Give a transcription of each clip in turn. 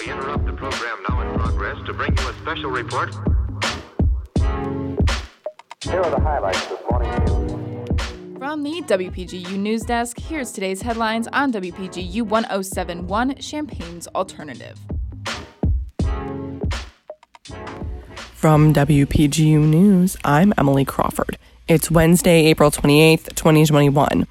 We interrupt the program now in progress to bring you a special report. Here are the highlights this morning. From the WPGU News Desk, here's today's headlines on WPGU 1071 Champaign's Alternative. From WPGU News, I'm Emily Crawford. It's Wednesday, April 28th, 2021.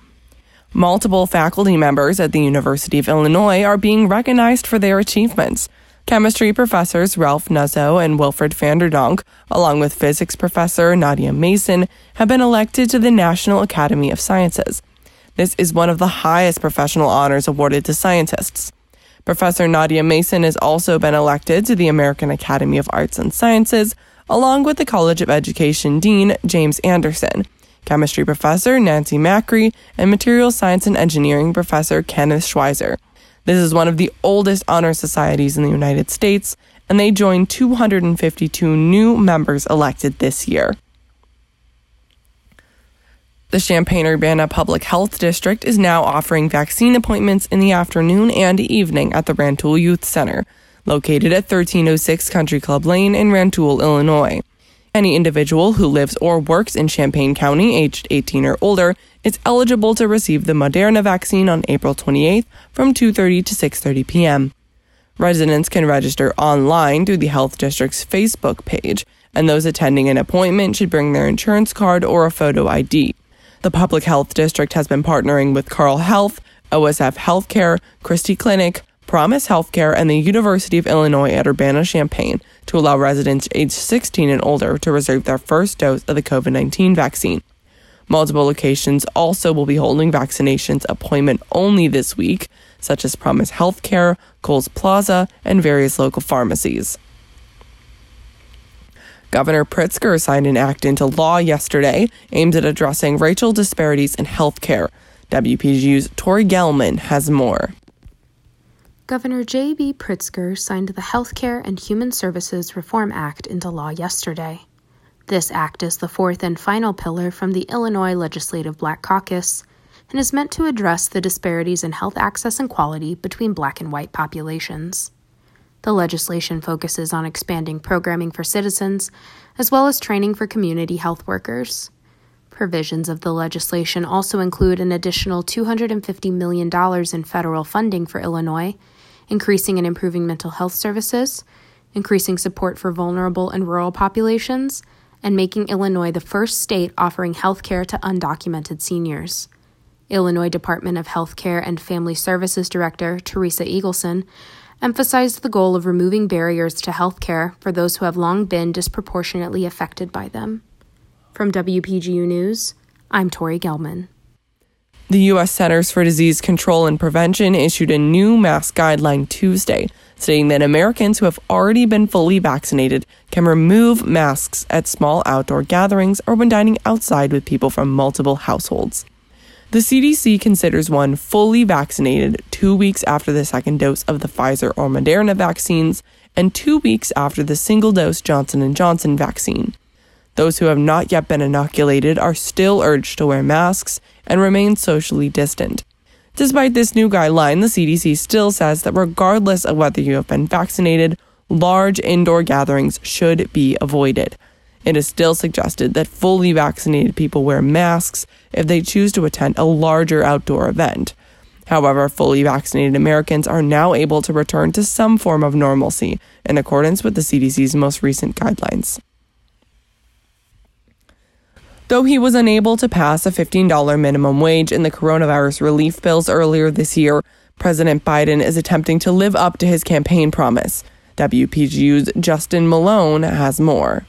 Multiple faculty members at the University of Illinois are being recognized for their achievements. Chemistry professors Ralph Nuzzo and Wilfred van der Donk, along with physics professor Nadia Mason, have been elected to the National Academy of Sciences. This is one of the highest professional honors awarded to scientists. Professor Nadia Mason has also been elected to the American Academy of Arts and Sciences, along with the College of Education Dean James Anderson, chemistry professor Nancy Makri, and materials science and engineering professor Kenneth Schweizer. This is one of the oldest honor societies in the United States, and they joined 252 new members elected this year. The Champaign Urbana Public Health District is now offering vaccine appointments in the afternoon and evening at the Rantoul Youth Center, located at 1306 Country Club Lane in Rantoul, Illinois. Any individual who lives or works in Champaign County aged 18 or older is eligible to receive the Moderna vaccine on April 28th from 2:30 to 6:30 p.m. Residents can register online through the health district's Facebook page, and those attending an appointment should bring their insurance card or a photo ID. The Public Health District has been partnering with Carle Health, OSF Healthcare, Christie Clinic, Promise Healthcare, and the University of Illinois at Urbana Champaign to allow residents aged 16 and older to reserve their first dose of the COVID 19 vaccine. Multiple locations also will be holding vaccinations appointment only this week, such as Promise Healthcare, Coles Plaza, and various local pharmacies. Governor Pritzker signed an act into law yesterday aimed at addressing racial disparities in health care. WPGU's Tori Gelman has more. Governor J.B. Pritzker signed the Healthcare and Human Services Reform Act into law yesterday. This act is the fourth and final pillar from the Illinois Legislative Black Caucus and is meant to address the disparities in health access and quality between black and white populations. The legislation focuses on expanding programming for citizens, as well as training for community health workers. Provisions of the legislation also include an additional $250 million in federal funding for Illinois, increasing and improving mental health services, increasing support for vulnerable and rural populations, and making Illinois the first state offering health care to undocumented seniors. Illinois Department of Health Care and Family Services Director Theresa Eagleson emphasized the goal of removing barriers to health care for those who have long been disproportionately affected by them. From WPGU News, I'm Tori Gelman. The U.S. Centers for Disease Control and Prevention issued a new mask guideline Tuesday, stating that Americans who have already been fully vaccinated can remove masks at small outdoor gatherings or when dining outside with people from multiple households. The CDC considers one fully vaccinated two weeks after the second dose of the Pfizer or Moderna vaccines and two weeks after the single dose Johnson & Johnson vaccine. Those who have not yet been inoculated are still urged to wear masks and remain socially distant. Despite this new guideline, the CDC still says that regardless of whether you have been vaccinated, large indoor gatherings should be avoided. It is still suggested that fully vaccinated people wear masks if they choose to attend a larger outdoor event. However, fully vaccinated Americans are now able to return to some form of normalcy in accordance with the CDC's most recent guidelines. Though he was unable to pass a $15 minimum wage in the coronavirus relief bills earlier this year, President Biden is attempting to live up to his campaign promise. WPGU's Justin Malone has more.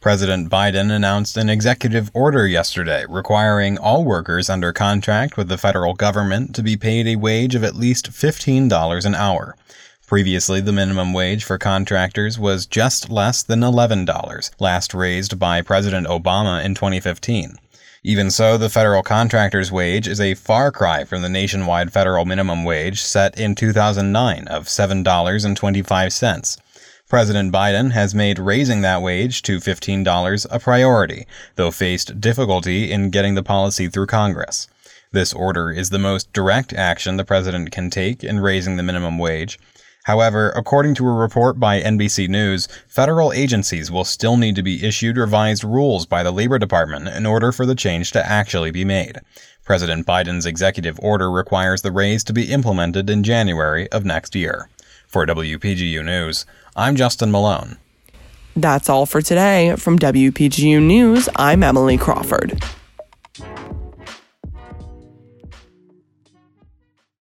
President Biden announced an executive order yesterday requiring all workers under contract with the federal government to be paid a wage of at least $15 an hour. Previously, the minimum wage for contractors was just less than $11, last raised by President Obama in 2015. Even so, the federal contractor's wage is a far cry from the nationwide federal minimum wage set in 2009 of $7.25. President Biden has made raising that wage to $15 a priority, though faced difficulty in getting the policy through Congress. This order is the most direct action the president can take in raising the minimum wage. However, according to a report by NBC News, federal agencies will still need to be issued revised rules by the Labor Department in order for the change to actually be made. President Biden's executive order requires the raise to be implemented in January of next year. For WPGU News, I'm Justin Malone. That's all for today. From WPGU News, I'm Emily Crawford.